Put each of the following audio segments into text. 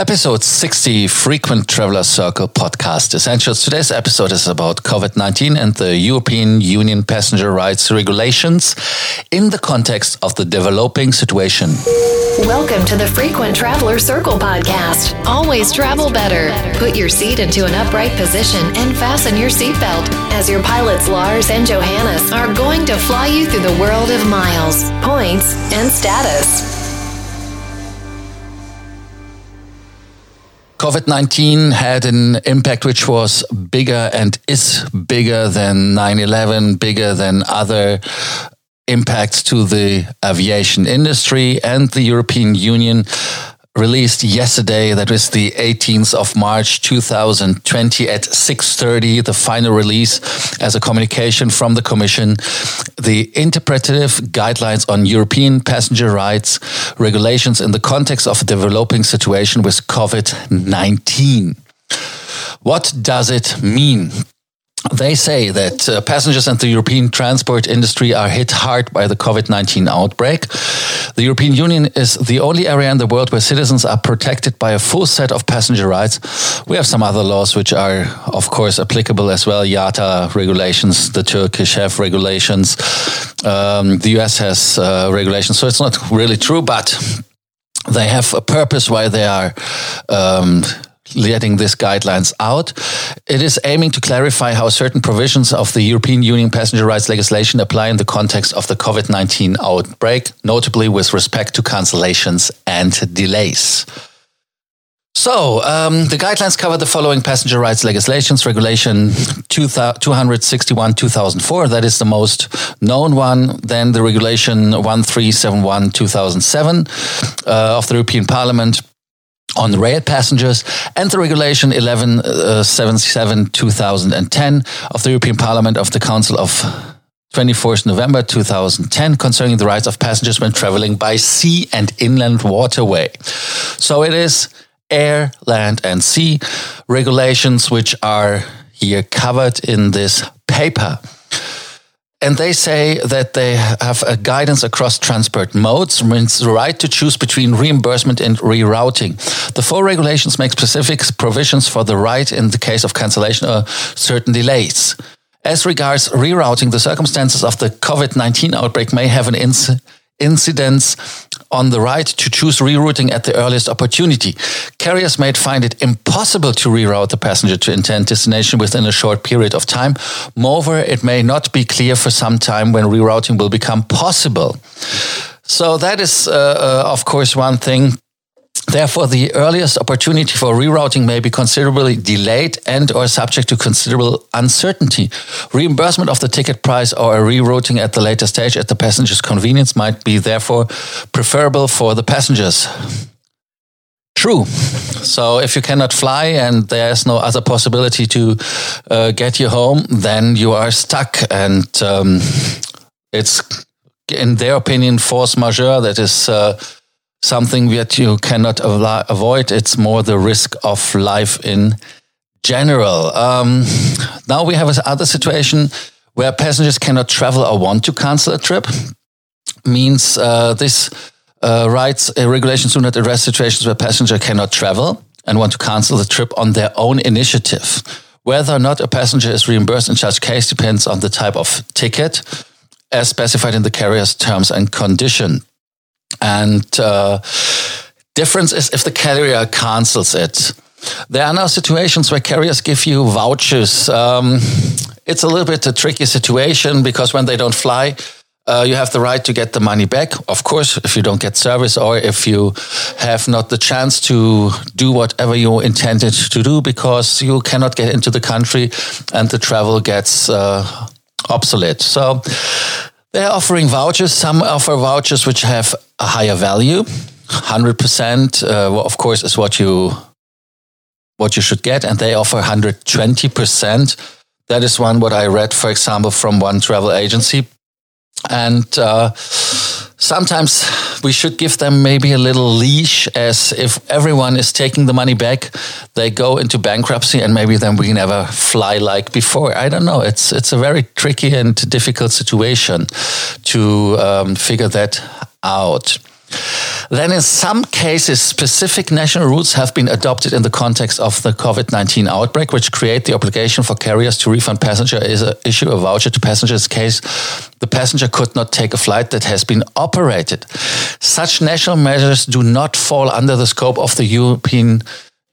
Episode 60 Frequent Traveler Circle podcast Essentials. Today's episode is about COVID 19 and the European Union passenger rights regulations in the context of the developing situation. Welcome to the Frequent Traveler Circle podcast. Always travel better. Put your seat into an upright position and fasten your seatbelt as your pilots Lars and Johannes are going to fly you through the world of miles, points, and status. COVID 19 had an impact which was bigger and is bigger than 9 11, bigger than other impacts to the aviation industry and the European Union released yesterday that is the 18th of march 2020 at 6.30 the final release as a communication from the commission. The interpretative guidelines on european passenger rights regulations in the context of a developing situation with covid-19 what does it mean they say that uh, passengers and the European transport industry are hit hard by the COVID 19 outbreak. The European Union is the only area in the world where citizens are protected by a full set of passenger rights. We have some other laws which are, of course, applicable as well IATA regulations, the Turkish have regulations, um, the US has uh, regulations. So it's not really true, but they have a purpose why they are. Um, letting these guidelines out. It is aiming to clarify how certain provisions of the European Union passenger rights legislation apply in the context of the COVID 19 outbreak, notably with respect to cancellations and delays. So, um, the guidelines cover the following passenger rights legislations Regulation 261 2004, that is the most known one. Then the Regulation 1371 2007 uh, of the European Parliament on rail passengers and the regulation 1177 uh, 2010 of the European Parliament of the Council of 24th November 2010 concerning the rights of passengers when traveling by sea and inland waterway. So it is air, land and sea regulations which are here covered in this paper. And they say that they have a guidance across transport modes, means the right to choose between reimbursement and rerouting. The four regulations make specific provisions for the right in the case of cancellation or certain delays. As regards rerouting, the circumstances of the COVID 19 outbreak may have an incidence on the right to choose rerouting at the earliest opportunity. Carriers may find it impossible to reroute the passenger to intended destination within a short period of time. Moreover, it may not be clear for some time when rerouting will become possible. So that is, uh, uh, of course, one thing Therefore, the earliest opportunity for rerouting may be considerably delayed and or subject to considerable uncertainty. Reimbursement of the ticket price or a rerouting at the later stage at the passenger's convenience might be therefore preferable for the passengers. True. So if you cannot fly and there's no other possibility to uh, get you home, then you are stuck and um, it's, in their opinion, force majeure that is... Uh, something that you cannot avoid. It's more the risk of life in general. Um, now we have another situation where passengers cannot travel or want to cancel a trip. Means uh, this uh, rights uh, regulations do not address situations where passenger cannot travel and want to cancel the trip on their own initiative. Whether or not a passenger is reimbursed in such case depends on the type of ticket, as specified in the carrier's terms and condition. And uh, difference is if the carrier cancels it. There are now situations where carriers give you vouchers. Um, it's a little bit a tricky situation because when they don't fly, uh, you have the right to get the money back. Of course, if you don't get service or if you have not the chance to do whatever you intended to do because you cannot get into the country and the travel gets uh, obsolete. So they're offering vouchers. Some offer vouchers which have a higher value. 100%, uh, of course, is what you what you should get, and they offer 120%. That is one what I read, for example, from one travel agency. And uh, sometimes we should give them maybe a little leash as if everyone is taking the money back they go into bankruptcy and maybe then we never fly like before i don't know it's it's a very tricky and difficult situation to um, figure that out Then, in some cases, specific national rules have been adopted in the context of the COVID 19 outbreak, which create the obligation for carriers to refund passenger is a, issue a voucher to passengers in case the passenger could not take a flight that has been operated. Such national measures do not fall under the scope of the European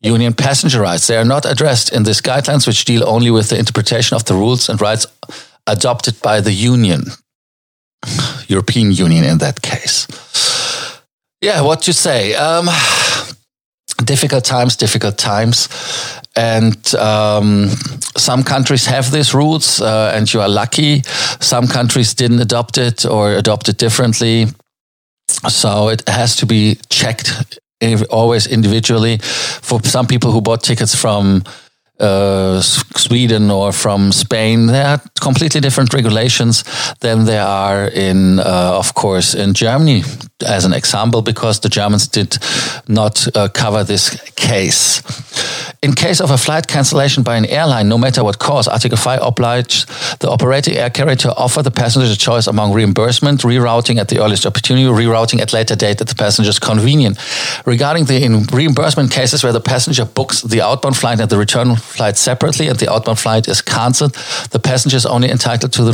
Union passenger rights. They are not addressed in these guidelines, which deal only with the interpretation of the rules and rights adopted by the Union, European Union in that case. Yeah, what to say? Um, difficult times, difficult times. And um, some countries have these rules, uh, and you are lucky. Some countries didn't adopt it or adopt it differently. So it has to be checked always individually. For some people who bought tickets from uh, Sweden or from Spain, there are completely different regulations than there are in, uh, of course, in Germany, as an example, because the Germans did not uh, cover this case. In case of a flight cancellation by an airline, no matter what cause, Article 5 obliges the operating air carrier to offer the passenger a choice among reimbursement, rerouting at the earliest opportunity, rerouting at later date at the passenger's convenience. Regarding the reimbursement cases where the passenger books the outbound flight and the return flight separately and the outbound flight is cancelled, the passenger is only entitled to the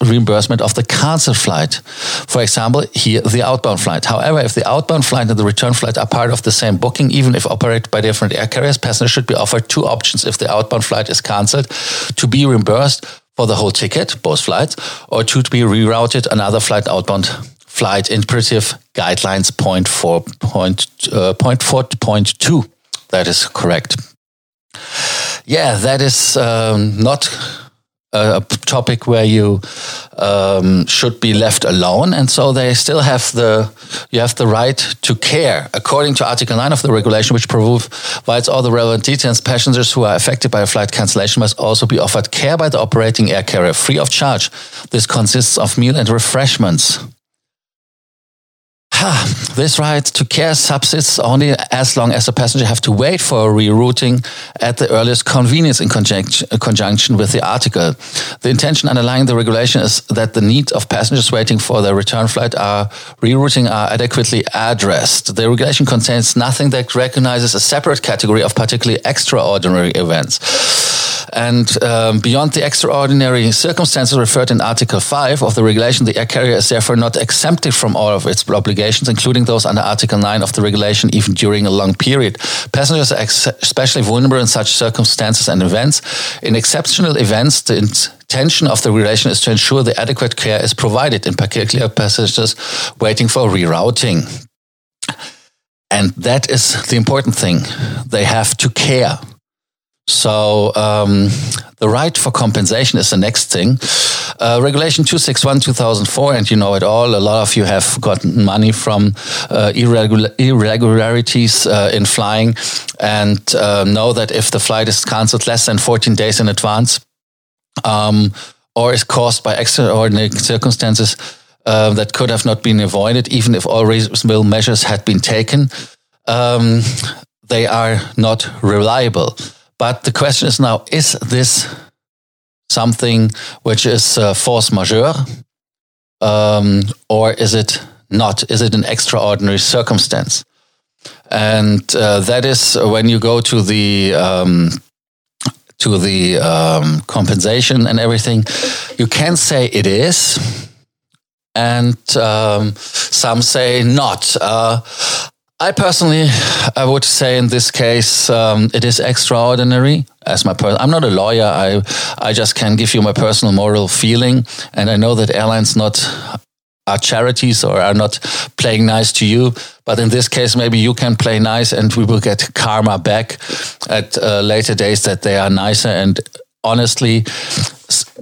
reimbursement of the cancelled flight. For example, here the outbound flight. However, if the outbound flight and the return flight are part of the same booking, even if operated by different air carriers, passengers should be offered two options if the outbound flight is cancelled to be reimbursed for the whole ticket, both flights, or to be rerouted another flight outbound flight interpretive guidelines point four point uh, point four point two. That is correct. Yeah, that is um, not a topic where you um, should be left alone, and so they still have the you have the right to care, according to Article Nine of the regulation, which provides all the relevant details. Passengers who are affected by a flight cancellation must also be offered care by the operating air carrier, free of charge. This consists of meal and refreshments. This right to care subsists only as long as the passenger have to wait for a rerouting at the earliest convenience in conjunction with the article. The intention underlying the regulation is that the needs of passengers waiting for their return flight are rerouting are adequately addressed. The regulation contains nothing that recognizes a separate category of particularly extraordinary events. And um, beyond the extraordinary circumstances referred in Article 5 of the regulation, the air carrier is therefore not exempted from all of its obligations, including those under Article 9 of the regulation, even during a long period. Passengers are especially vulnerable in such circumstances and events. In exceptional events, the intention of the regulation is to ensure the adequate care is provided, in particular passengers waiting for rerouting. And that is the important thing. They have to care. So um, the right for compensation is the next thing. Uh, Regulation 261 2004, and you know it all. A lot of you have gotten money from uh, irregular, irregularities uh, in flying and uh, know that if the flight is cancelled less than 14 days in advance um, or is caused by extraordinary circumstances uh, that could have not been avoided, even if all reasonable measures had been taken, um, they are not reliable. But the question is now, is this something which is uh, force majeure? Um, or is it not? Is it an extraordinary circumstance? And uh, that is when you go to the um, to the um, compensation and everything, you can say it is, and um, some say not. Uh, I personally, I would say in this case, um, it is extraordinary. As my per- I'm not a lawyer. I I just can give you my personal moral feeling, and I know that airlines not are charities or are not playing nice to you. But in this case, maybe you can play nice, and we will get karma back at uh, later days that they are nicer. And honestly,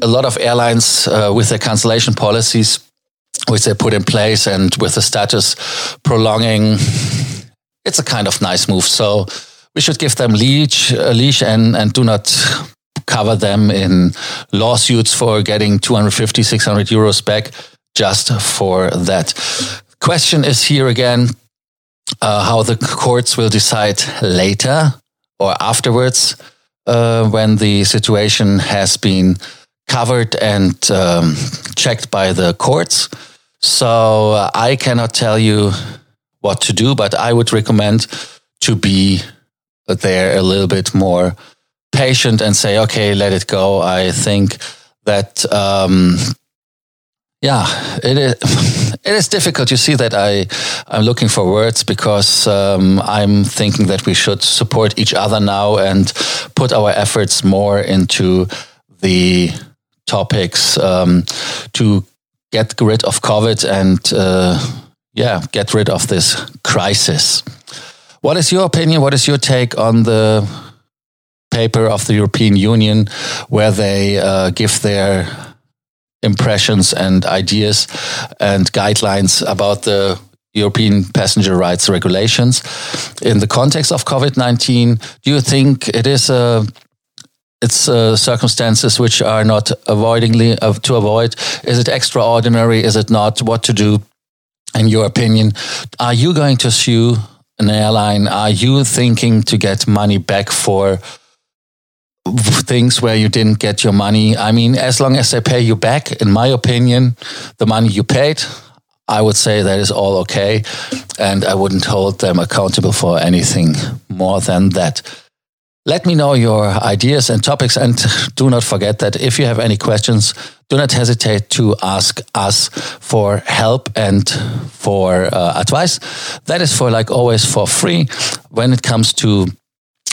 a lot of airlines uh, with their cancellation policies which they put in place and with the status prolonging, it's a kind of nice move. So we should give them leash, a leash and, and do not cover them in lawsuits for getting 250, 600 euros back just for that. Question is here again uh, how the courts will decide later or afterwards uh, when the situation has been covered and um, checked by the courts. So uh, I cannot tell you what to do, but I would recommend to be there a little bit more patient and say, okay, let it go. I think that, um, yeah, it is, it is difficult. You see that I, I'm looking for words because um, I'm thinking that we should support each other now and put our efforts more into the topics um, to get rid of COVID and, uh, yeah, get rid of this crisis. What is your opinion? What is your take on the paper of the European Union where they uh, give their impressions and ideas and guidelines about the European passenger rights regulations in the context of COVID nineteen? Do you think it is a it's uh, circumstances which are not avoidingly uh, to avoid? Is it extraordinary? Is it not? What to do? In your opinion, are you going to sue an airline, are you thinking to get money back for things where you didn't get your money? I mean, as long as they pay you back, in my opinion, the money you paid, I would say that is all okay. And I wouldn't hold them accountable for anything more than that. Let me know your ideas and topics. And do not forget that if you have any questions, do not hesitate to ask us for help and for uh, advice. That is for like always for free when it comes to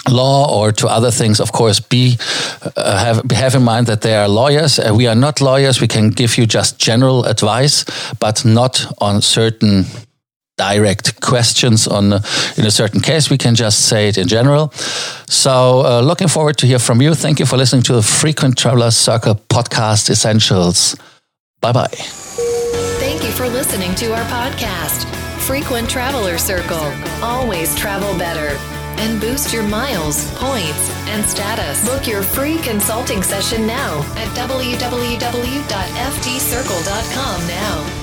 law or to other things of course be uh, have have in mind that they are lawyers uh, we are not lawyers we can give you just general advice but not on certain direct questions on uh, in a certain case. We can just say it in general. So, uh, looking forward to hear from you. Thank you for listening to the Frequent Traveler Circle podcast essentials. Bye bye. Thank you for listening to our podcast, Frequent Traveler Circle. Always travel better and boost your miles, points, and status. Book your free consulting session now at www.ftcircle.com now.